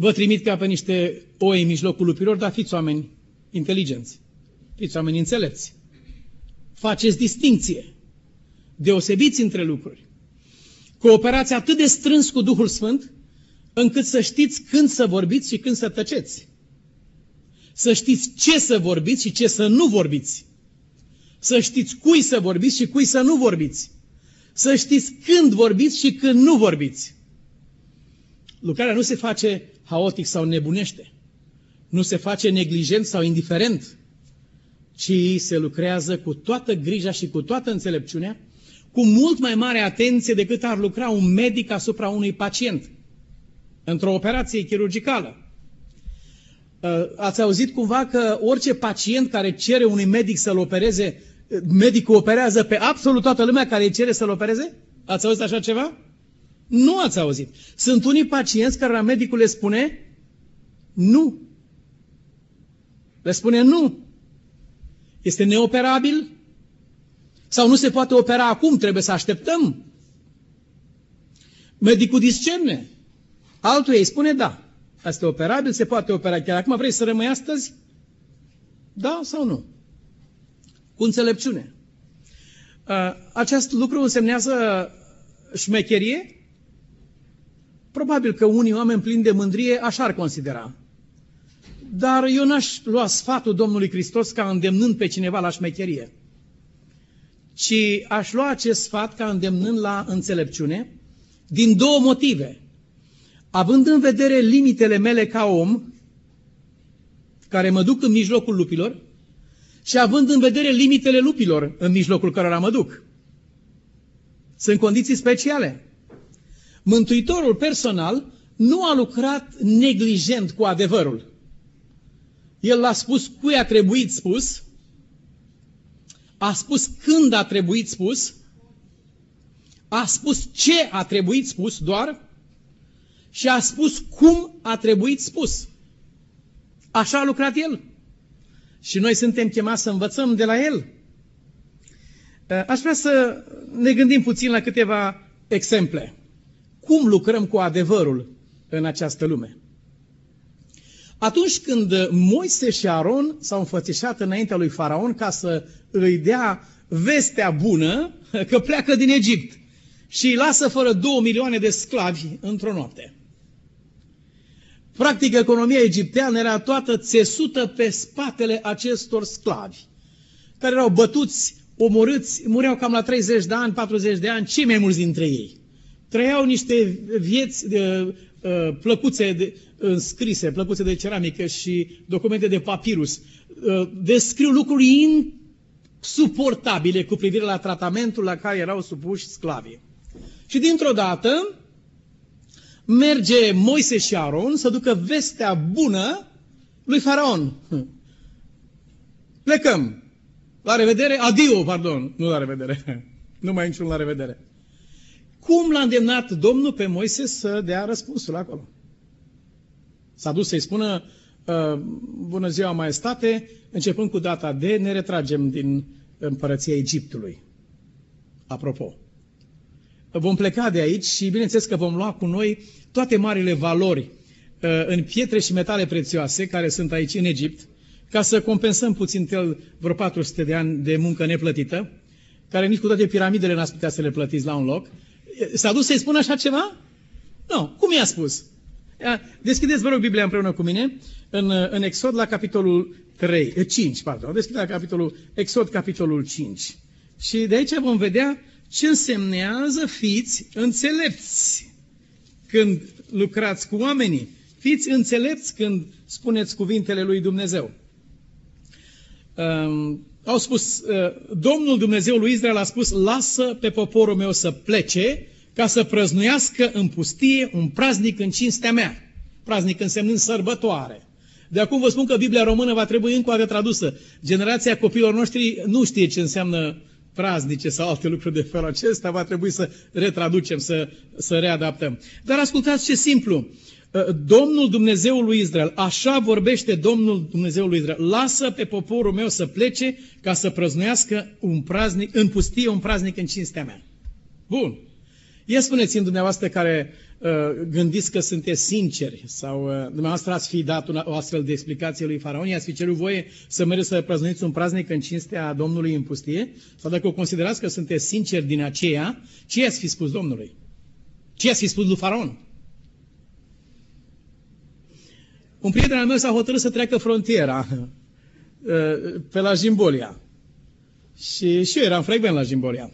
vă trimit ca pe niște oi în mijlocul lupilor, dar fiți oameni inteligenți, fiți oameni înțelepți. Faceți distinție, deosebiți între lucruri. Cooperați atât de strâns cu Duhul Sfânt, încât să știți când să vorbiți și când să tăceți. Să știți ce să vorbiți și ce să nu vorbiți. Să știți cui să vorbiți și cui să nu vorbiți. Să știți când vorbiți și când nu vorbiți. Lucrarea nu se face haotic sau nebunește. Nu se face neglijent sau indiferent, ci se lucrează cu toată grija și cu toată înțelepciunea, cu mult mai mare atenție decât ar lucra un medic asupra unui pacient într-o operație chirurgicală. Uh, ați auzit cumva că orice pacient care cere unui medic să-l opereze, uh, medicul operează pe absolut toată lumea care îi cere să-l opereze? Ați auzit așa ceva? Nu ați auzit. Sunt unii pacienți care la medicul le spune nu. Le spune nu. Este neoperabil? Sau nu se poate opera acum, trebuie să așteptăm? Medicul discerne. Altul ei spune da. Asta e operabil, se poate opera chiar acum. Vrei să rămâi astăzi? Da sau nu? Cu înțelepciune. Acest lucru însemnează șmecherie? Probabil că unii oameni plini de mândrie așa ar considera. Dar eu n-aș lua sfatul Domnului Hristos ca îndemnând pe cineva la șmecherie, ci aș lua acest sfat ca îndemnând la înțelepciune din două motive. Având în vedere limitele mele ca om, care mă duc în mijlocul lupilor, și având în vedere limitele lupilor în mijlocul cărora mă duc. Sunt condiții speciale. Mântuitorul personal nu a lucrat neglijent cu adevărul. El l-a spus cui a trebuit spus, a spus când a trebuit spus, a spus ce a trebuit spus doar și a spus cum a trebuit spus. Așa a lucrat el. Și noi suntem chemați să învățăm de la el. Aș vrea să ne gândim puțin la câteva exemple. Cum lucrăm cu adevărul în această lume? Atunci când Moise și Aron s-au înfățișat înaintea lui Faraon ca să îi dea vestea bună că pleacă din Egipt și îi lasă fără două milioane de sclavi într-o noapte. Practic, economia egipteană era toată țesută pe spatele acestor sclavi, care erau bătuți, omorâți, mureau cam la 30 de ani, 40 de ani, cei mai mulți dintre ei. Trăiau niște vieți de, uh, plăcuțe de, înscrise, plăcuțe de ceramică și documente de papirus. Uh, descriu lucruri insuportabile cu privire la tratamentul la care erau supuși sclavii. Și dintr-o dată, merge Moise și Aron să ducă vestea bună lui Faraon. Plecăm. La revedere, adio, pardon, nu la revedere. Nu mai niciun la revedere. Cum l-a îndemnat Domnul pe Moise să dea răspunsul acolo? S-a dus să-i spună, uh, bună ziua, maestate, începând cu data de, ne retragem din împărăția Egiptului. Apropo, vom pleca de aici și bineînțeles că vom lua cu noi toate marile valori uh, în pietre și metale prețioase care sunt aici în Egipt, ca să compensăm puțin el vreo 400 de ani de muncă neplătită, care nici cu toate piramidele n-ați putea să le plătiți la un loc. S-a dus să-i spună așa ceva? Nu. Cum i-a spus? Deschideți, vă rog, Biblia împreună cu mine în, în Exod la capitolul 3, 5, pardon. Deschideți la capitolul, Exod capitolul 5. Și de aici vom vedea ce însemnează fiți înțelepți când lucrați cu oamenii. Fiți înțelepți când spuneți cuvintele lui Dumnezeu. Um, au spus, uh, Domnul Dumnezeu lui Israel a spus, lasă pe poporul meu să plece ca să prăznuiască în pustie un praznic în cinstea mea. Praznic însemnând sărbătoare. De acum vă spun că Biblia română va trebui încă o dată tradusă. Generația copiilor noștri nu știe ce înseamnă praznice sau alte lucruri de felul acesta, va trebui să retraducem, să, să readaptăm. Dar ascultați ce simplu. Uh, Domnul Dumnezeul lui Israel, așa vorbește Domnul Dumnezeul lui Israel, lasă pe poporul meu să plece ca să prăznuiască un praznic, în pustie un praznic în cinstea mea. Bun. Ia spuneți-mi dumneavoastră care uh, gândiți că sunteți sinceri sau uh, dumneavoastră ați fi dat una, o astfel de explicație lui Faraon, i-ați fi cerut voie să mergeți să prăznuiți un praznic în cinstea Domnului în pustie? Sau dacă o considerați că sunteți sinceri din aceea, ce i-ați fi spus Domnului? Ce i-ați fi spus lui Faraon? Un prieten al meu s-a hotărât să treacă frontiera uh, pe la Jimbolia. Și, și eu eram frecvent la Jimbolia.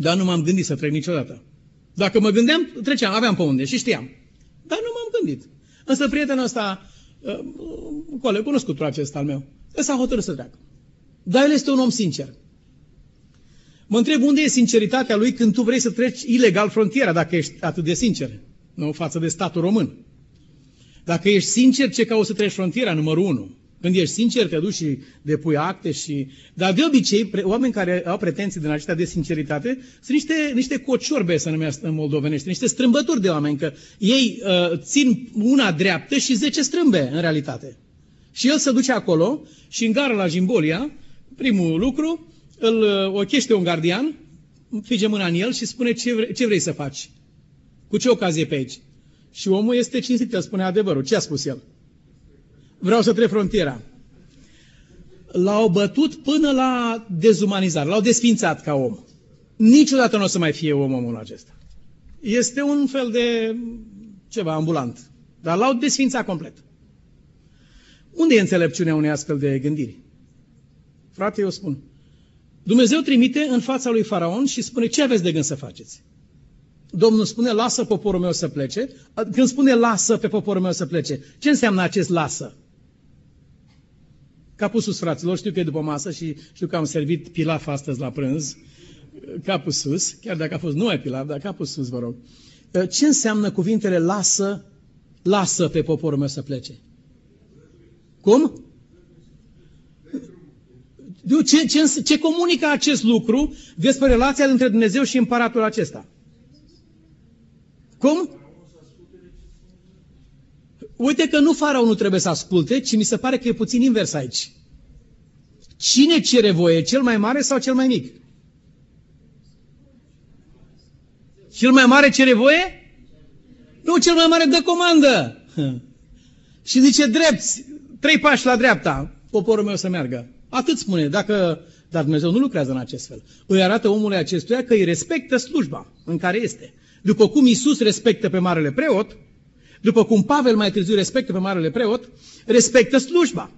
Dar nu m-am gândit să trec niciodată. Dacă mă gândeam, treceam, aveam pe unde și știam. Dar nu m-am gândit. Însă prietenul ăsta, uh, un coleg cunoscutul acesta al meu, s-a hotărât să treacă. Dar el este un om sincer. Mă întreb unde e sinceritatea lui când tu vrei să treci ilegal frontiera, dacă ești atât de sincer, nu față de statul român. Dacă ești sincer, ce cauți să treci frontiera, numărul unu. Când ești sincer, te duci și depui acte și... Dar de obicei, oameni care au pretenții din acestea de sinceritate sunt niște, niște cociorbe, să numesc în moldovenește, niște strâmbături de oameni, că ei uh, țin una dreaptă și zece strâmbe, în realitate. Și el se duce acolo și în gara la Jimbolia, primul lucru, îl uh, ochește un gardian, fige mâna în el și spune ce, vrei, ce vrei să faci. Cu ce ocazie pe aici? Și omul este cinstit, el spune adevărul. Ce a spus el? Vreau să trec frontiera. L-au bătut până la dezumanizare, l-au desfințat ca om. Niciodată nu o să mai fie om omul acesta. Este un fel de ceva ambulant. Dar l-au desfințat complet. Unde e înțelepciunea unei astfel de gândiri? Frate, eu spun. Dumnezeu trimite în fața lui Faraon și spune ce aveți de gând să faceți. Domnul spune, lasă poporul meu să plece. Când spune lasă pe poporul meu să plece, ce înseamnă acest lasă? Capul sus, fraților, știu că e după masă și știu că am servit pilaf astăzi la prânz. Capul sus, chiar dacă a fost numai pilaf, dar capul sus, vă rog. Ce înseamnă cuvintele lasă, lasă pe poporul meu să plece? Cum? Ce, ce, ce comunică acest lucru despre relația dintre Dumnezeu și împăratul acesta? Cum? Uite că nu faraonul trebuie să asculte, ci mi se pare că e puțin invers aici. Cine cere voie, cel mai mare sau cel mai mic? Cel mai mare cere voie? Nu, cel mai mare dă comandă. Și zice drept, trei pași la dreapta, poporul meu să meargă. Atât spune, dacă, dar Dumnezeu nu lucrează în acest fel. Îi arată omului acestuia că îi respectă slujba în care este. După cum Isus respectă pe marele preot, după cum Pavel mai târziu respectă pe marele preot, respectă slujba.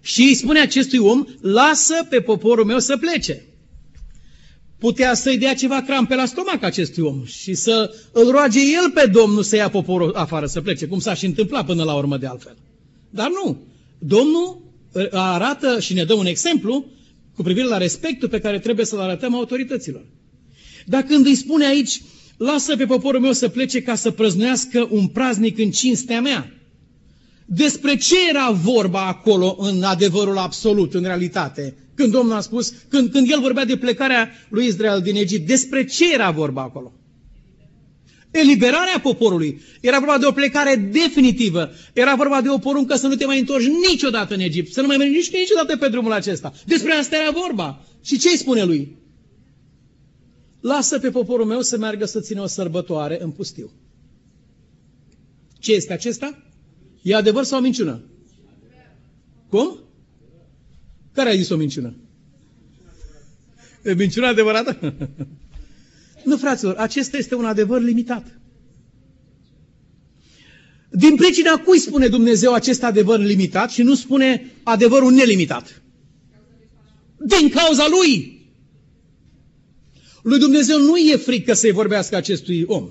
Și îi spune acestui om, lasă pe poporul meu să plece. Putea să-i dea ceva crampe la stomac acestui om și să îl roage el pe Domnul să ia poporul afară să plece, cum s-a și întâmplat până la urmă de altfel. Dar nu. Domnul ă, arată și ne dă un exemplu cu privire la respectul pe care trebuie să-l arătăm autorităților. Dar când îi spune aici, lasă pe poporul meu să plece ca să prăznuiască un praznic în cinstea mea. Despre ce era vorba acolo în adevărul absolut, în realitate? Când Domnul a spus, când, când el vorbea de plecarea lui Israel din Egipt, despre ce era vorba acolo? Eliberarea poporului. Era vorba de o plecare definitivă. Era vorba de o poruncă să nu te mai întorci niciodată în Egipt, să nu mai mergi nici niciodată pe drumul acesta. Despre asta era vorba. Și ce îi spune lui? Lasă pe poporul meu să meargă să țină o sărbătoare în pustiu. Ce este acesta? E adevăr sau o minciună? Cum? Care a zis o minciună? E minciună adevărată? nu, fraților, acesta este un adevăr limitat. Din pricina cui spune Dumnezeu acest adevăr limitat și nu spune adevărul nelimitat? Din cauza lui! Lui Dumnezeu nu e frică să-i vorbească acestui om.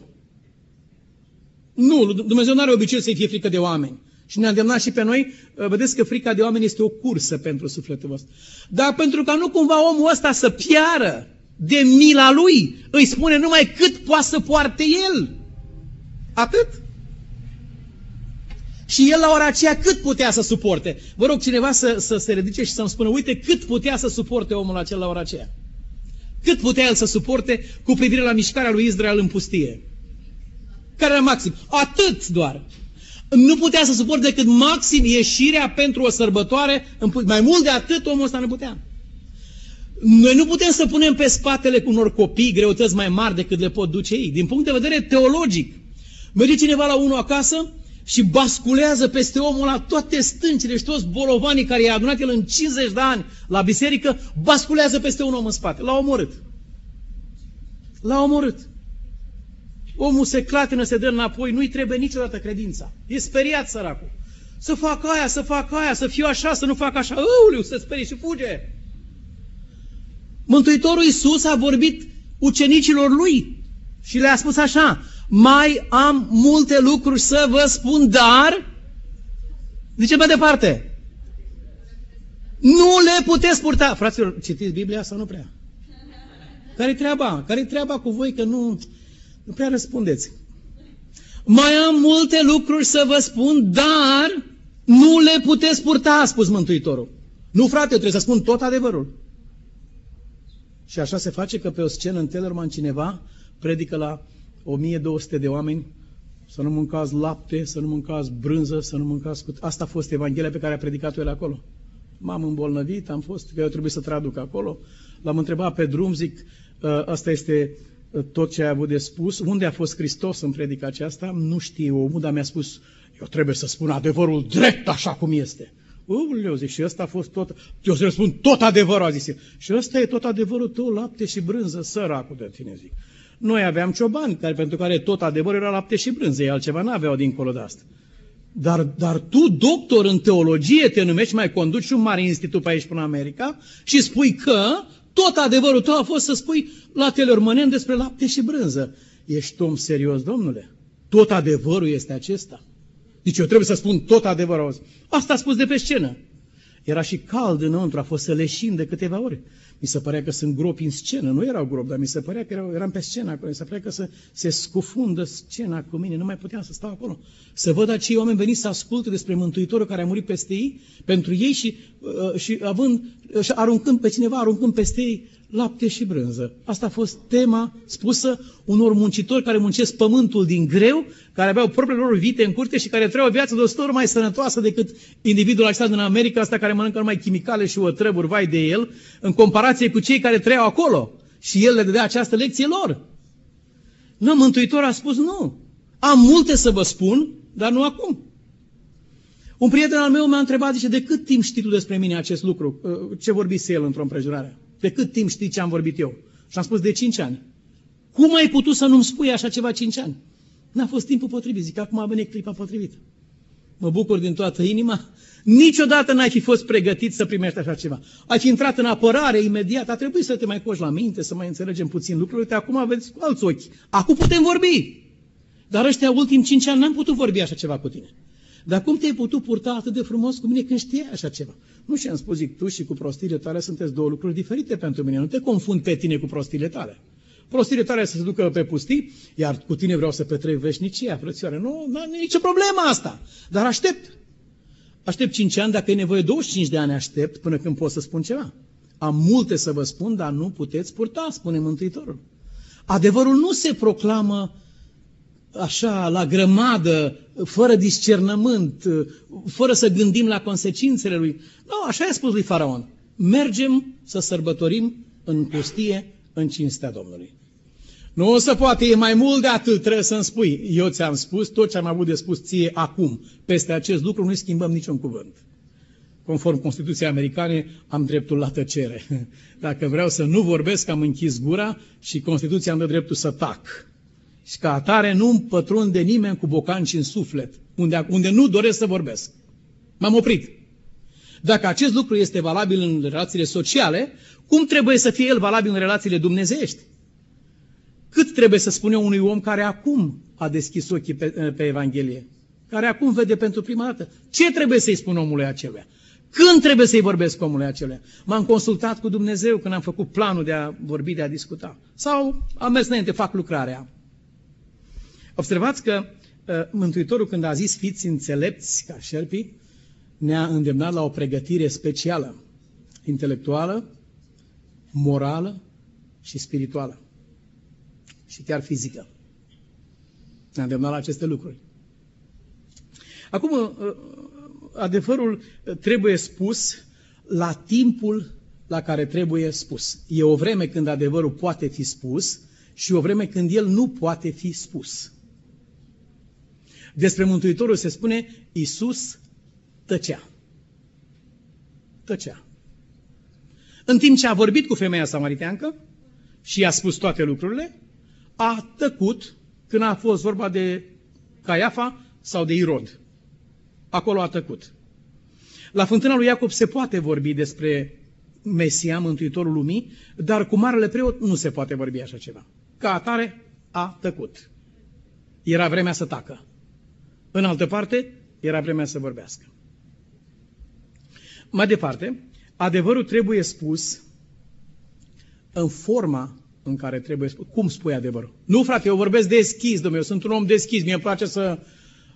Nu, Dumnezeu nu are obicei să-i fie frică de oameni. Și ne-a îndemnat și pe noi, uh, vedeți că frica de oameni este o cursă pentru sufletul vostru. Dar pentru ca nu cumva omul ăsta să piară de mila lui, îi spune numai cât poate să poarte el. Atât. Și el la ora aceea cât putea să suporte? Vă rog cineva să, să se ridice și să-mi spună, uite cât putea să suporte omul acela la ora aceea. Cât putea el să suporte cu privire la mișcarea lui Israel în pustie? Care era maxim? Atât doar. Nu putea să suporte decât maxim ieșirea pentru o sărbătoare. Mai mult de atât omul ăsta nu putea. Noi nu putem să punem pe spatele cu unor copii greutăți mai mari decât le pot duce ei. Din punct de vedere teologic, merge cineva la unul acasă și basculează peste omul la toate stâncile și toți bolovanii care i-a adunat el în 50 de ani la biserică, basculează peste un om în spate. L-a omorât. L-a omorât. Omul se clatină, se dă înapoi, nu-i trebuie niciodată credința. E speriat săracul. Să fac aia, să fac aia, să fiu așa, să nu fac așa. Ăuliu, să sperie și fuge. Mântuitorul Iisus a vorbit ucenicilor lui și le-a spus așa, mai am multe lucruri să vă spun, dar, zice mai departe, nu le puteți purta. Fraților, citiți Biblia sau nu prea? Care-i treaba? Care-i treaba cu voi că nu, nu prea răspundeți? Mai am multe lucruri să vă spun, dar nu le puteți purta, a spus Mântuitorul. Nu, frate, trebuie să spun tot adevărul. Și așa se face că pe o scenă în Tellerman cineva predică la 1200 de oameni să nu mâncați lapte, să nu mâncați brânză, să nu mâncați... Asta a fost Evanghelia pe care a predicat-o el acolo. M-am îmbolnăvit, am fost, că eu trebuie să traduc acolo. L-am întrebat pe drum, zic, ă, asta este ă, tot ce a avut de spus. Unde a fost Hristos în predica aceasta? Nu știu omul, dar mi-a spus, eu trebuie să spun adevărul drept așa cum este. Uleu, zic, și ăsta a fost tot, eu să spun tot adevărul, a zis el. Și ăsta e tot adevărul tău, lapte și brânză, săracul de tine, zic. Noi aveam ciobani care, pentru care tot adevărul era lapte și brânză, ei altceva n-aveau dincolo de asta. Dar, dar tu, doctor în teologie, te numești, mai conduci un mare institut pe aici până în America și spui că tot adevărul tău a fost să spui la teleormănen despre lapte și brânză. Ești om serios, domnule? Tot adevărul este acesta. Deci eu trebuie să spun tot adevărul. Asta a spus de pe scenă. Era și cald înăuntru, a fost să leșin de câteva ori. Mi se părea că sunt gropi în scenă, nu erau gropi, dar mi se părea că erau, eram pe scenă acolo, mi se părea că se, se scufundă scena cu mine, nu mai puteam să stau acolo. Să văd acei oameni veniți să asculte despre Mântuitorul care a murit peste ei, pentru ei și, uh, și având, și aruncând pe cineva, aruncând peste ei lapte și brânză. Asta a fost tema spusă unor muncitori care muncesc pământul din greu, care aveau propriile lor vite în curte și care trăiau o viață de o mai sănătoasă decât individul acesta din America, asta care mănâncă numai chimicale și otrăburi, vai de el, în comparație cu cei care trăiau acolo. Și el le dădea această lecție lor. Nu, Mântuitor a spus nu. Am multe să vă spun, dar nu acum. Un prieten al meu m-a întrebat, zice, de cât timp știi tu despre mine acest lucru? Ce vorbise el într-o împrejurare? De cât timp știi ce am vorbit eu? Și am spus de 5 ani. Cum ai putut să nu-mi spui așa ceva 5 ani? N-a fost timpul potrivit. Zic, acum a venit clipa potrivită. Mă bucur din toată inima. Niciodată n-ai fi fost pregătit să primești așa ceva. Ai fi intrat în apărare imediat. A trebuit să te mai coși la minte, să mai înțelegem puțin lucrurile. Uite, acum aveți cu alți ochi. Acum putem vorbi. Dar ăștia ultim 5 ani n-am putut vorbi așa ceva cu tine. Dar cum te-ai putut purta atât de frumos cu mine când știai așa ceva? Nu și-am spus, zic, tu și cu prostiile tale sunteți două lucruri diferite pentru mine. Nu te confund pe tine cu prostiile tale. Prostiile tale să se ducă pe pustii, iar cu tine vreau să petrec veșnicia, frățioare. Nu, nu e nicio problemă asta. Dar aștept. Aștept 5 ani, dacă e nevoie 25 de ani aștept până când pot să spun ceva. Am multe să vă spun, dar nu puteți purta, spune Mântuitorul. Adevărul nu se proclamă așa, la grămadă, fără discernământ, fără să gândim la consecințele lui. Nu, așa i-a spus lui Faraon. Mergem să sărbătorim în pustie, în cinstea Domnului. Nu o să poate, e mai mult de atât, trebuie să-mi spui. Eu ți-am spus tot ce am avut de spus ție acum. Peste acest lucru nu schimbăm niciun cuvânt. Conform Constituției americane, am dreptul la tăcere. Dacă vreau să nu vorbesc, am închis gura și Constituția îmi dă dreptul să tac. Și ca atare nu pătrunde nimeni cu bocanci în suflet, unde, unde nu doresc să vorbesc. M-am oprit. Dacă acest lucru este valabil în relațiile sociale, cum trebuie să fie el valabil în relațiile dumnezeiești? Cât trebuie să spune unui om care acum a deschis ochii pe, pe Evanghelie? Care acum vede pentru prima dată? Ce trebuie să-i spun omului acelea? Când trebuie să-i vorbesc omului acelea? M-am consultat cu Dumnezeu când am făcut planul de a vorbi, de a discuta. Sau am mers înainte, fac lucrarea. Observați că uh, Mântuitorul când a zis fiți înțelepți ca șerpii, ne-a îndemnat la o pregătire specială, intelectuală, morală și spirituală. Și chiar fizică. Ne-a îndemnat la aceste lucruri. Acum, uh, adevărul trebuie spus la timpul la care trebuie spus. E o vreme când adevărul poate fi spus și o vreme când el nu poate fi spus. Despre Mântuitorul se spune, Iisus tăcea. Tăcea. În timp ce a vorbit cu femeia samariteancă și i-a spus toate lucrurile, a tăcut când a fost vorba de Caiafa sau de Irod. Acolo a tăcut. La fântâna lui Iacob se poate vorbi despre Mesia, Mântuitorul lumii, dar cu marele preot nu se poate vorbi așa ceva. Ca atare a tăcut. Era vremea să tacă. În altă parte, era vremea să vorbească. Mai departe, adevărul trebuie spus în forma în care trebuie spus. Cum spui adevărul? Nu, frate, eu vorbesc deschis, domnule, eu sunt un om deschis, mie îmi place să...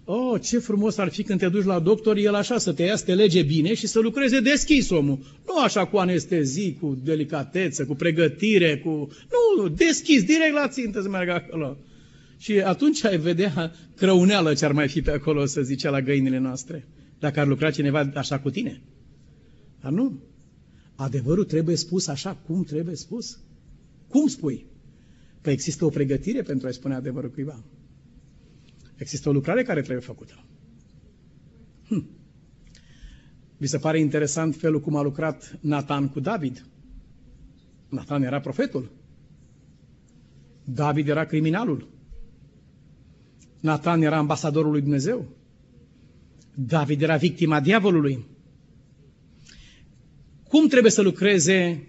Oh, ce frumos ar fi când te duci la doctor, el așa să te ia, să te lege bine și să lucreze deschis omul. Nu așa cu anestezii, cu delicatețe, cu pregătire, cu... Nu, deschis, direct la țintă să meargă acolo. Și atunci ai vedea crăuneală ce ar mai fi pe acolo, să zice, la găinile noastre. Dacă ar lucra cineva așa cu tine. Dar nu. Adevărul trebuie spus așa cum trebuie spus. Cum spui? Păi există o pregătire pentru a-i spune adevărul cuiva. Există o lucrare care trebuie făcută. Hm. Vi se pare interesant felul cum a lucrat Nathan cu David? Nathan era profetul. David era criminalul. Nathan era ambasadorul lui Dumnezeu. David era victima diavolului. Cum trebuie să lucreze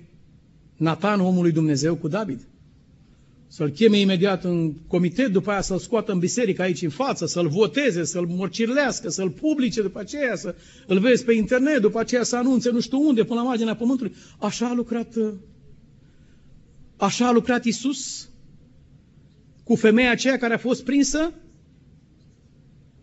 Nathan, omul lui Dumnezeu, cu David? Să-l cheme imediat în comitet, după aia să-l scoată în biserică aici în față, să-l voteze, să-l morcirlească, să-l publice după aceea, să îl vezi pe internet, după aceea să anunțe nu știu unde, până la marginea pământului. Așa a lucrat, așa a lucrat Isus cu femeia aceea care a fost prinsă?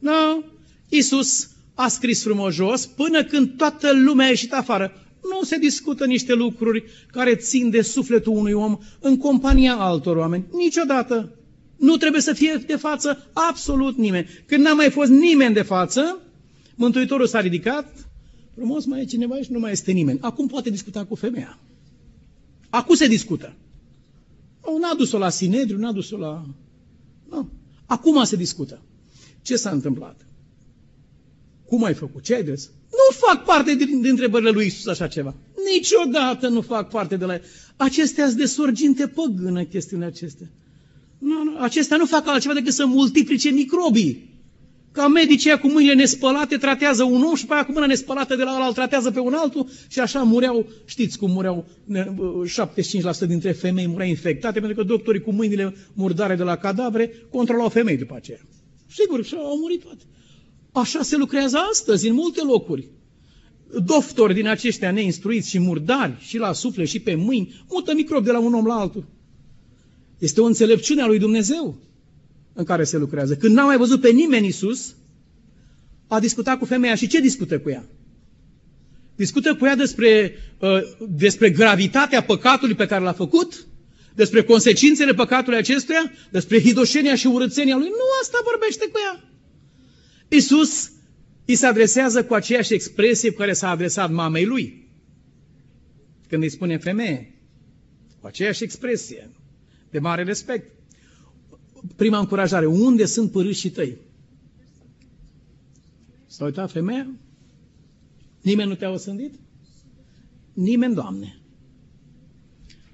Nu. No. Isus a scris frumos jos până când toată lumea a ieșit afară nu se discută niște lucruri care țin de sufletul unui om în compania altor oameni. Niciodată. Nu trebuie să fie de față absolut nimeni. Când n-a mai fost nimeni de față, Mântuitorul s-a ridicat, frumos mai e cineva și nu mai este nimeni. Acum poate discuta cu femeia. Acum se discută. Nu, n-a dus-o la Sinedriu, n-a dus-o la... Nu. Acum se discută. Ce s-a întâmplat? Cum ai făcut? Ce ai des? Nu fac parte din, din întrebările lui Isus așa ceva. Niciodată nu fac parte de la Acestea sunt de sorginte păgână, chestiunile acestea. Nu, nu, acestea nu fac altceva decât să multiplice microbii. Ca medicii cu mâinile nespălate tratează un om și pe aia cu mâna nespălată de la ăla tratează pe un altul și așa mureau, știți cum mureau 75% dintre femei mureau infectate pentru că doctorii cu mâinile murdare de la cadavre controlau femei după aceea. Sigur, și au murit toate. Așa se lucrează astăzi, în multe locuri. Doftori din aceștia neinstruiți și murdari, și la suflet, și pe mâini, mută microb de la un om la altul. Este o înțelepciune a lui Dumnezeu în care se lucrează. Când n-a mai văzut pe nimeni Isus, a discutat cu femeia și ce discută cu ea? Discută cu ea despre, uh, despre gravitatea păcatului pe care l-a făcut, despre consecințele păcatului acestuia, despre hidoșenia și urățenia lui. Nu asta vorbește cu ea. Isus îi se adresează cu aceeași expresie cu care s-a adresat mamei lui. Când îi spune femeie, cu aceeași expresie, de mare respect. Prima încurajare, unde sunt părâșii tăi? S-a uitat femeia? Nimeni nu te-a osândit? Nimeni, Doamne.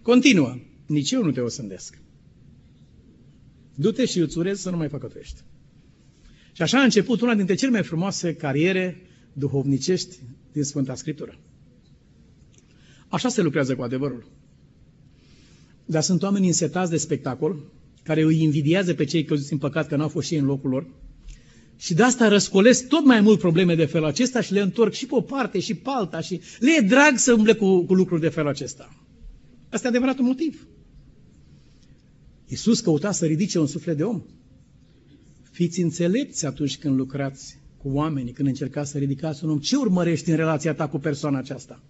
Continuă. Nici eu nu te osândesc. Du-te și îți urez să nu mai păcătuiești. Și așa a început una dintre cele mai frumoase cariere duhovnicești din Sfânta Scriptură. Așa se lucrează cu adevărul. Dar sunt oameni însetați de spectacol, care îi invidiază pe cei căzuți în păcat că n-au fost și în locul lor, și de asta răscolesc tot mai mult probleme de felul acesta și le întorc și pe o parte și pe alta și le e drag să umble cu, cu lucruri de felul acesta. Asta e adevăratul motiv. Iisus căuta să ridice un suflet de om. Fiți înțelepți atunci când lucrați cu oamenii, când încercați să ridicați un om. Ce urmărești în relația ta cu persoana aceasta?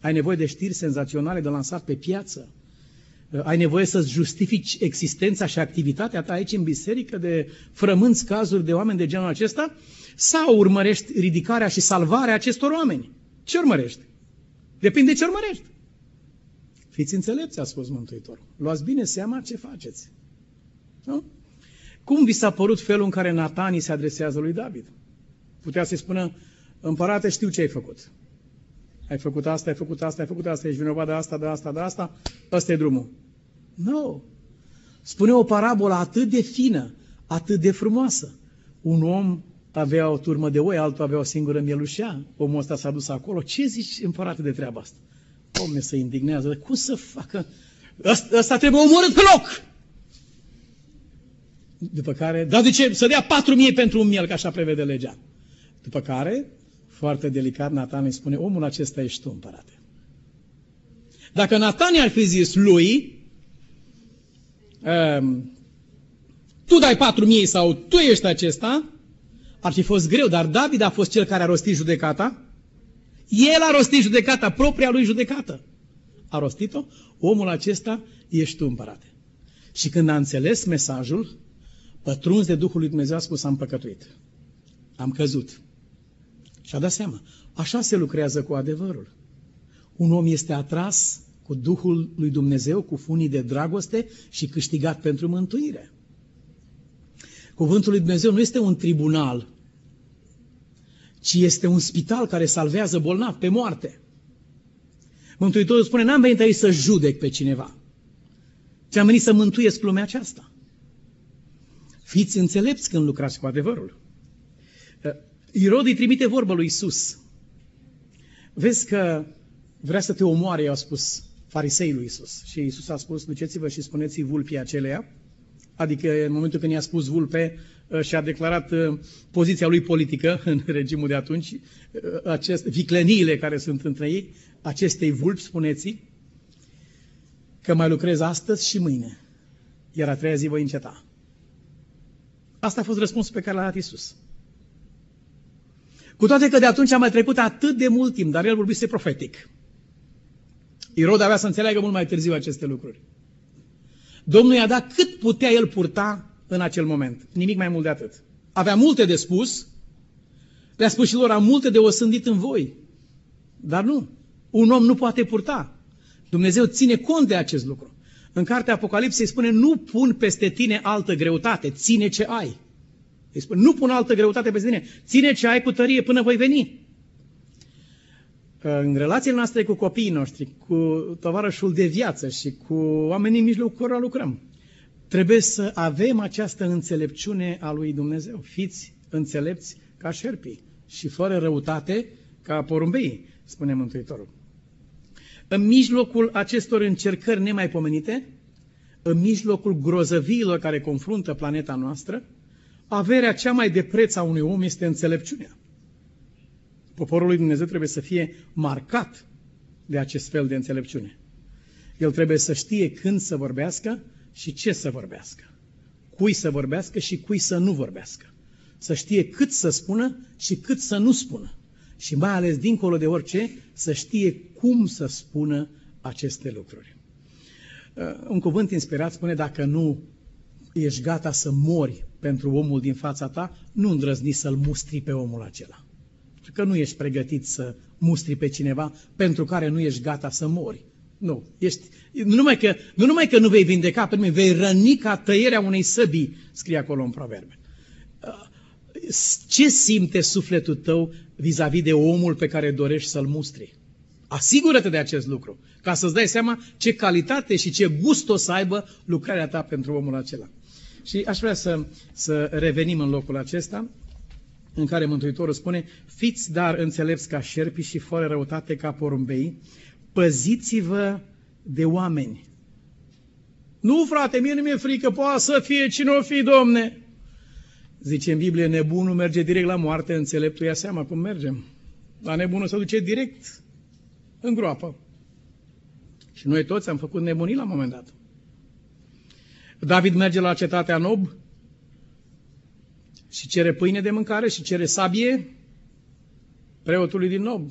Ai nevoie de știri senzaționale de lansat pe piață? Ai nevoie să-ți justifici existența și activitatea ta aici în biserică de frămânți cazuri de oameni de genul acesta? Sau urmărești ridicarea și salvarea acestor oameni? Ce urmărești? Depinde ce urmărești. Fiți înțelepți, a spus Mântuitorul. Luați bine seama ce faceți. Nu? Cum vi s-a părut felul în care Natanii se adresează lui David? Putea să-i spună, împărate, știu ce ai făcut. Ai făcut asta, ai făcut asta, ai făcut asta, ești vinovat de asta, de asta, de asta, ăsta e drumul. Nu. No. Spune o parabolă atât de fină, atât de frumoasă. Un om avea o turmă de oi, altul avea o singură mielușea. Omul ăsta s-a dus acolo. Ce zici, împărate, de treaba asta? Omne, se indignează. Cum să facă? Ăsta, ăsta trebuie omorât pe loc! După care, dar de ce? Să dea patru mie pentru un miel, că așa prevede legea. După care, foarte delicat, Nathan îi spune, omul acesta ești tu, împărate. Dacă Nathan ar fi zis lui, um, tu dai patru mii sau tu ești acesta, ar fi fost greu, dar David a fost cel care a rostit judecata. El a rostit judecata, propria lui judecată. A rostit-o, omul acesta ești tu, împărate. Și când a înțeles mesajul, pătruns de Duhul lui Dumnezeu, a spus, am păcătuit. Am căzut. Și a dat seama. Așa se lucrează cu adevărul. Un om este atras cu Duhul lui Dumnezeu, cu funii de dragoste și câștigat pentru mântuire. Cuvântul lui Dumnezeu nu este un tribunal, ci este un spital care salvează bolnav pe moarte. Mântuitorul spune, n-am venit aici să judec pe cineva, ci am venit să mântuiesc lumea aceasta. Fiți înțelepți când lucrați cu adevărul. Irod îi trimite vorba lui Isus. Vezi că vrea să te omoare, i-a spus farisei lui Isus. Și Isus a spus, duceți-vă și spuneți-i vulpii aceleia. Adică în momentul când i-a spus vulpe uh, și a declarat uh, poziția lui politică în regimul de atunci, uh, acest, vicleniile care sunt între ei, acestei vulpi, spuneți că mai lucrez astăzi și mâine, iar a treia zi voi înceta. Asta a fost răspunsul pe care l-a dat Isus. Cu toate că de atunci a mai trecut atât de mult timp, dar el vorbise profetic. Irod avea să înțeleagă mult mai târziu aceste lucruri. Domnul i-a dat cât putea el purta în acel moment. Nimic mai mult de atât. Avea multe de spus, le-a spus și lor, am multe de osândit în voi. Dar nu. Un om nu poate purta. Dumnezeu ține cont de acest lucru. În cartea Apocalipsei spune, nu pun peste tine altă greutate, ține ce ai. Îi spune, nu pun altă greutate peste tine, ține ce ai cu tărie până voi veni. În relațiile noastre cu copiii noștri, cu tovarășul de viață și cu oamenii în mijlocul cărora lucrăm, trebuie să avem această înțelepciune a lui Dumnezeu. Fiți înțelepți ca șerpii și fără răutate ca porumbei, spune Mântuitorul. În mijlocul acestor încercări nemaipomenite, în mijlocul grozăviilor care confruntă planeta noastră, averea cea mai de preț a unui om este înțelepciunea. Poporul lui Dumnezeu trebuie să fie marcat de acest fel de înțelepciune. El trebuie să știe când să vorbească și ce să vorbească. Cui să vorbească și cui să nu vorbească. Să știe cât să spună și cât să nu spună. Și mai ales dincolo de orice, să știe cum să spună aceste lucruri. Uh, un cuvânt inspirat spune, dacă nu ești gata să mori pentru omul din fața ta, nu îndrăzni să-l mustri pe omul acela. Pentru că nu ești pregătit să mustri pe cineva pentru care nu ești gata să mori. Nu. Ești, nu, numai că, nu numai că nu vei vindeca pe nimeni, vei răni ca tăierea unei săbii, scrie acolo în proverbe. Ce simte sufletul tău vis-a-vis -vis de omul pe care dorești să-l mustri? Asigură-te de acest lucru, ca să-ți dai seama ce calitate și ce gust o să aibă lucrarea ta pentru omul acela. Și aș vrea să, să revenim în locul acesta, în care Mântuitorul spune, fiți dar înțelepți ca șerpi și fără răutate ca porumbei, păziți-vă de oameni. Nu, frate, mie nu mi-e frică, poate să fie cine o fi, domne. Zice în Biblie, nebunul merge direct la moarte, înțeleptul ia seama cum mergem. La nebunul se duce direct în groapă. Și noi toți am făcut nebunii la un moment dat. David merge la cetatea Nob și cere pâine de mâncare și cere sabie preotului din Nob.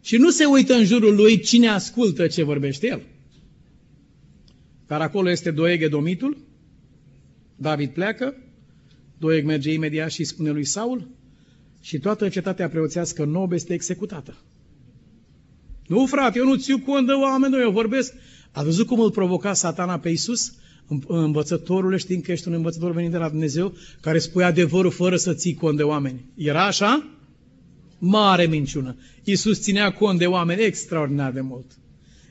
Și nu se uită în jurul lui cine ascultă ce vorbește el. Dar acolo este Doeg Edomitul, David pleacă, Doeg merge imediat și spune lui Saul și toată cetatea preoțească Nob este executată. Nu, frate, eu nu țiu cont de oameni, eu vorbesc. A văzut cum îl provoca satana pe Iisus? Învățătorul, știm că ești un învățător venit de la Dumnezeu, care spune adevărul fără să ții cont de oameni. Era așa? Mare minciună. Iisus ținea cont de oameni extraordinar de mult.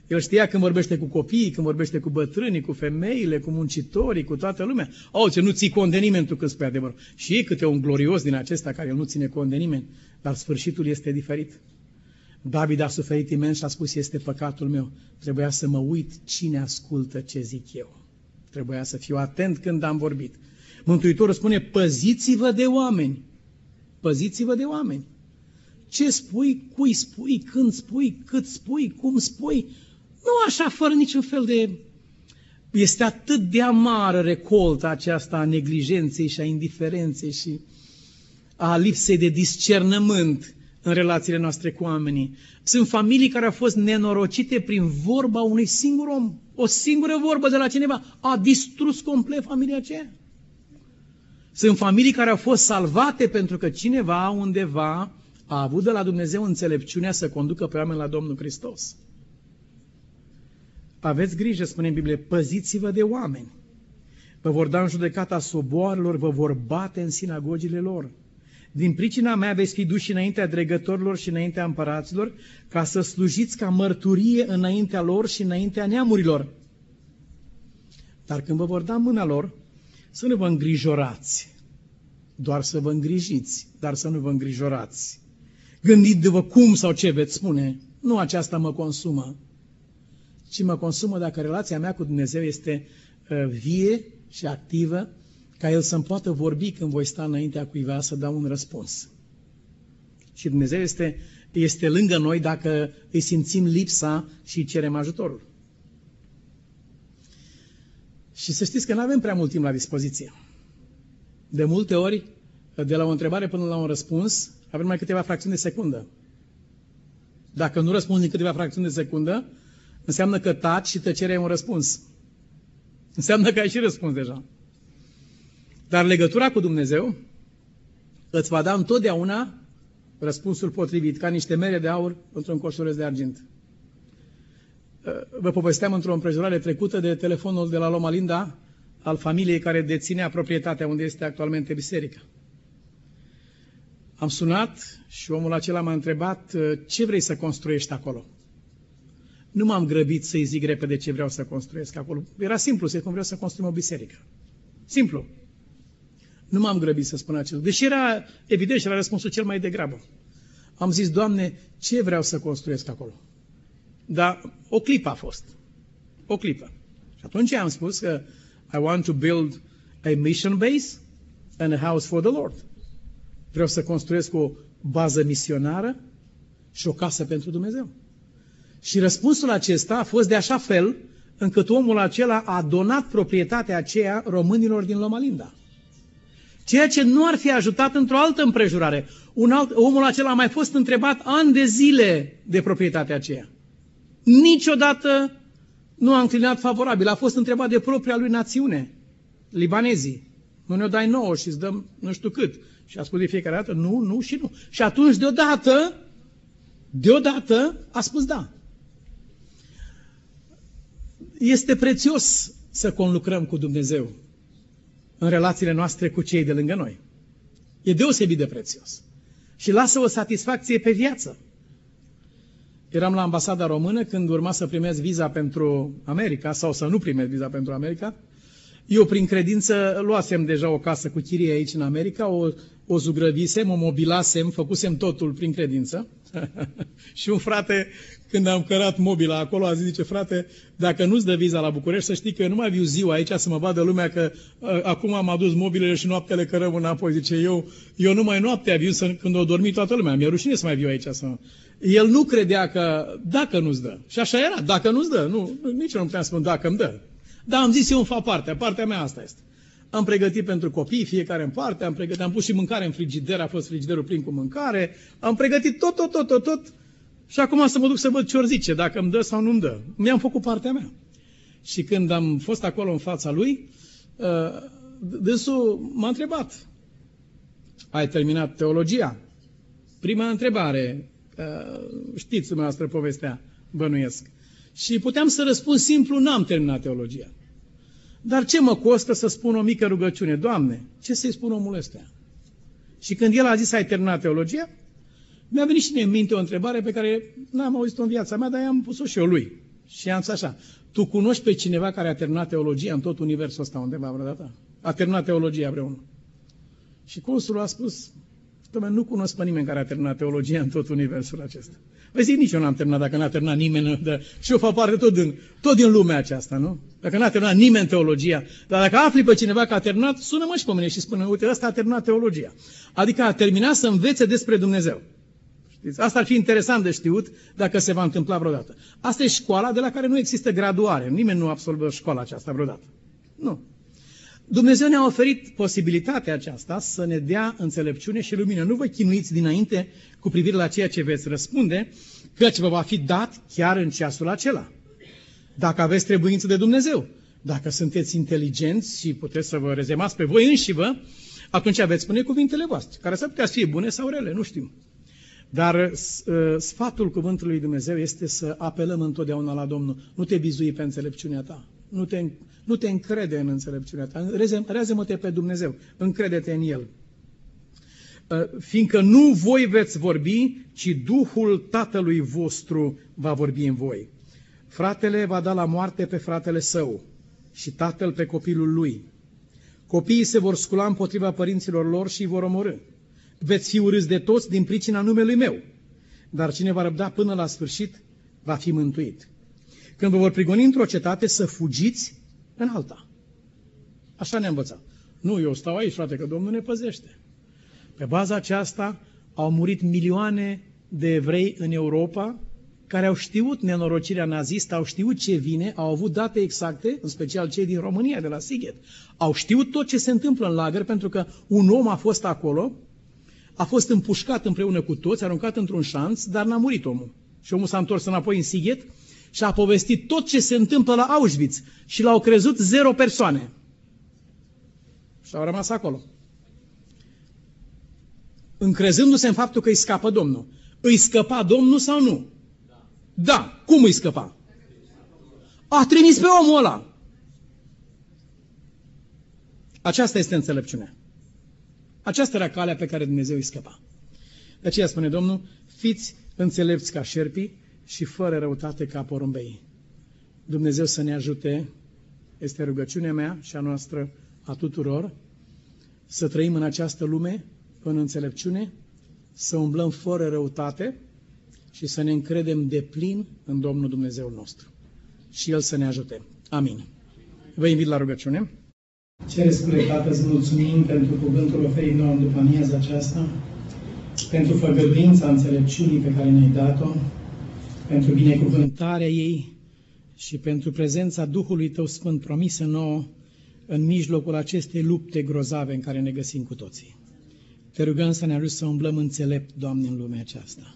El știa când vorbește cu copiii, când vorbește cu bătrânii, cu femeile, cu muncitorii, cu toată lumea. Auzi, nu ții cont de nimeni tu când spui adevărul. Și e câte un glorios din acesta care el nu ține cont de nimeni, dar sfârșitul este diferit. David a suferit imens și a spus, este păcatul meu. Trebuia să mă uit cine ascultă ce zic eu. Trebuia să fiu atent când am vorbit. Mântuitorul spune, păziți-vă de oameni. Păziți-vă de oameni. Ce spui, cui spui, când spui, cât spui, cum spui. Nu așa, fără niciun fel de... Este atât de amară recolta aceasta a neglijenței și a indiferenței și a lipsei de discernământ în relațiile noastre cu oamenii. Sunt familii care au fost nenorocite prin vorba unui singur om. O singură vorbă de la cineva a distrus complet familia aceea. Sunt familii care au fost salvate pentru că cineva undeva a avut de la Dumnezeu înțelepciunea să conducă pe oameni la Domnul Hristos. Aveți grijă, spune în Biblie, păziți-vă de oameni. Vă vor da în judecata soboarelor, vă vor bate în sinagogile lor. Din pricina mea veți fi duși înaintea dregătorilor și înaintea împăraților, ca să slujiți ca mărturie înaintea lor și înaintea neamurilor. Dar când vă vor da mâna lor, să nu vă îngrijorați, doar să vă îngrijiți, dar să nu vă îngrijorați. Gândiți-vă cum sau ce veți spune, nu aceasta mă consumă, ci mă consumă dacă relația mea cu Dumnezeu este uh, vie și activă ca El să-mi poată vorbi când voi sta înaintea cuiva să dau un răspuns. Și Dumnezeu este, este lângă noi dacă îi simțim lipsa și îi cerem ajutorul. Și să știți că nu avem prea mult timp la dispoziție. De multe ori, de la o întrebare până la un răspuns, avem mai câteva fracțiuni de secundă. Dacă nu răspunzi în câteva fracțiuni de secundă, înseamnă că taci și tăcerea e un răspuns. Înseamnă că ai și răspuns deja. Dar legătura cu Dumnezeu îți va da întotdeauna răspunsul potrivit, ca niște mere de aur într-un coșuleț de argint. Vă povesteam într-o împrejurare trecută de telefonul de la Loma Linda al familiei care deținea proprietatea unde este actualmente biserica. Am sunat și omul acela m-a întrebat ce vrei să construiești acolo. Nu m-am grăbit să-i zic repede ce vreau să construiesc acolo. Era simplu să cum vreau să construim o biserică. Simplu. Nu m-am grăbit să spun acest lucru. Deși era evident și era răspunsul cel mai degrabă. Am zis, Doamne, ce vreau să construiesc acolo? Dar o clipă a fost. O clipă. Și atunci am spus că I want to build a mission base and a house for the Lord. Vreau să construiesc o bază misionară și o casă pentru Dumnezeu. Și răspunsul acesta a fost de așa fel încât omul acela a donat proprietatea aceea românilor din Loma Linda. Ceea ce nu ar fi ajutat într-o altă împrejurare. Un alt, omul acela a mai fost întrebat ani de zile de proprietatea aceea. Niciodată nu a înclinat favorabil. A fost întrebat de propria lui națiune, libanezii. Nu ne-o dai nouă și îți dăm nu știu cât. Și a spus de fiecare dată nu, nu și nu. Și atunci deodată, deodată a spus da. Este prețios să conlucrăm cu Dumnezeu în relațiile noastre cu cei de lângă noi. E deosebit de prețios. Și lasă o satisfacție pe viață. Eram la ambasada română când urma să primesc viza pentru America sau să nu primesc viza pentru America. Eu, prin credință, luasem deja o casă cu chirie aici în America, o, o zugrăvisem, o mobilasem, făcusem totul prin credință. și un frate, când am cărat mobila acolo, a zis, zice, frate, dacă nu-ți dă viza la București, să știi că eu nu mai viu ziua aici să mă vadă lumea că uh, acum am adus mobilele și noaptea le cărăm înapoi. Zice, eu, eu numai noaptea viu să, când o dormi toată lumea. Mi-e rușine să mai viu aici. Să... El nu credea că dacă nu-ți dă. Și așa era, dacă nu-ți dă. Nu, nici nu puteam spune dacă îmi dă. Dar am zis, eu îmi fac partea. Partea mea asta este. Am pregătit pentru copii, fiecare în parte, am pregătit, am pus și mâncare în frigider, a fost frigiderul plin cu mâncare, am pregătit tot, tot, tot, tot, tot. Și acum să mă duc să văd ce ori zice, dacă îmi dă sau nu îmi dă. Mi-am făcut partea mea. Și când am fost acolo în fața lui, uh, dânsul m-a întrebat, ai terminat teologia? Prima întrebare, uh, știți dumneavoastră povestea, bănuiesc. Și puteam să răspund simplu, n-am terminat teologia. Dar ce mă costă să spun o mică rugăciune? Doamne, ce să-i spun omul ăsta? Și când el a zis ai terminat teologia, mi-a venit și mie în minte o întrebare pe care n-am auzit-o în viața mea, dar i-am pus-o și eu lui. Și am zis așa, tu cunoști pe cineva care a terminat teologia în tot universul ăsta undeva vreodată? A terminat teologia vreunul. Și consulul a spus, Dom'le, nu cunosc pe nimeni care a terminat teologia în tot universul acesta. Păi zic, nici eu n-am terminat dacă n-a terminat nimeni, de, și eu fac parte tot din, tot din lumea aceasta, nu? Dacă n-a terminat nimeni teologia, dar dacă afli pe cineva că a terminat, sună-mă și pe mine și spune, uite, ăsta a terminat teologia. Adică a terminat să învețe despre Dumnezeu. Știți? Asta ar fi interesant de știut dacă se va întâmpla vreodată. Asta e școala de la care nu există graduare. Nimeni nu absolvă școala aceasta vreodată. Nu. Dumnezeu ne-a oferit posibilitatea aceasta să ne dea înțelepciune și lumină. Nu vă chinuiți dinainte cu privire la ceea ce veți răspunde, căci vă va fi dat chiar în ceasul acela. Dacă aveți trebuință de Dumnezeu, dacă sunteți inteligenți și puteți să vă rezemați pe voi înși vă, atunci aveți spune cuvintele voastre, care s-ar putea să fie bune sau rele, nu știu. Dar uh, sfatul cuvântului Dumnezeu este să apelăm întotdeauna la Domnul. Nu te bizui pe înțelepciunea ta. Nu te, nu te încrede în înțelepciunea ta. Rează-mă-te pe Dumnezeu. Încrede-te în El. Uh, fiindcă nu voi veți vorbi, ci Duhul Tatălui vostru va vorbi în voi. Fratele va da la moarte pe fratele său și tatăl pe copilul lui. Copiii se vor scula împotriva părinților lor și îi vor omorâ veți fi urâți de toți din pricina numelui meu. Dar cine va răbda până la sfârșit, va fi mântuit. Când vă vor prigoni într-o cetate, să fugiți în alta. Așa ne-a învățat. Nu, eu stau aici, frate, că Domnul ne păzește. Pe baza aceasta au murit milioane de evrei în Europa care au știut nenorocirea nazistă, au știut ce vine, au avut date exacte, în special cei din România, de la Sighet. Au știut tot ce se întâmplă în lagăr, pentru că un om a fost acolo a fost împușcat împreună cu toți, aruncat într-un șanț, dar n-a murit omul. Și omul s-a întors înapoi în Sighet și a povestit tot ce se întâmplă la Auschwitz și l-au crezut zero persoane. Și au rămas acolo. Încrezându-se în faptul că îi scapă Domnul. Îi scăpa Domnul sau nu? Da. Da. Cum îi scăpa? A trimis pe omul ăla. Aceasta este înțelepciunea. Aceasta era calea pe care Dumnezeu îi scăpa. De aceea spune Domnul, fiți înțelepți ca șerpii și fără răutate ca porumbei. Dumnezeu să ne ajute, este rugăciunea mea și a noastră, a tuturor, să trăim în această lume în înțelepciune, să umblăm fără răutate și să ne încredem de plin în Domnul Dumnezeu nostru. Și El să ne ajute. Amin. Vă invit la rugăciune. Cere spune, Tată, îți mulțumim pentru cuvântul oferit nouă după amiaza aceasta, pentru făgăduința înțelepciunii pe care ne-ai dat-o, pentru binecuvântarea ei și pentru prezența Duhului Tău Sfânt promisă nouă în mijlocul acestei lupte grozave în care ne găsim cu toții. Te rugăm să ne ajuți să umblăm înțelept, Doamne, în lumea aceasta,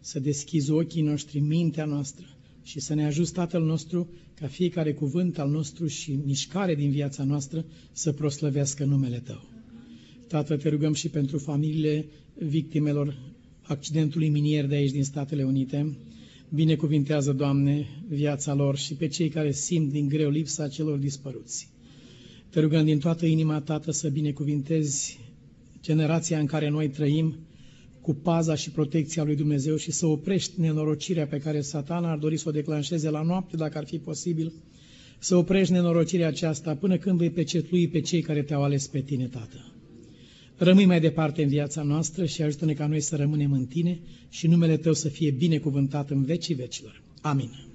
să deschizi ochii noștri, mintea noastră și să ne ajuți Tatăl nostru ca fiecare cuvânt al nostru și mișcare din viața noastră să proslăvească numele Tău. Tată, te rugăm și pentru familiile victimelor accidentului minier de aici din Statele Unite. Binecuvintează, Doamne, viața lor și pe cei care simt din greu lipsa celor dispăruți. Te rugăm din toată inima, Tată, să binecuvintezi generația în care noi trăim, cu paza și protecția lui Dumnezeu și să oprești nenorocirea pe care satana ar dori să o declanșeze la noapte, dacă ar fi posibil, să oprești nenorocirea aceasta până când vei pecetlui pe cei care te-au ales pe tine, Tată. Rămâi mai departe în viața noastră și ajută-ne ca noi să rămânem în tine și numele Tău să fie binecuvântat în vecii vecilor. Amin.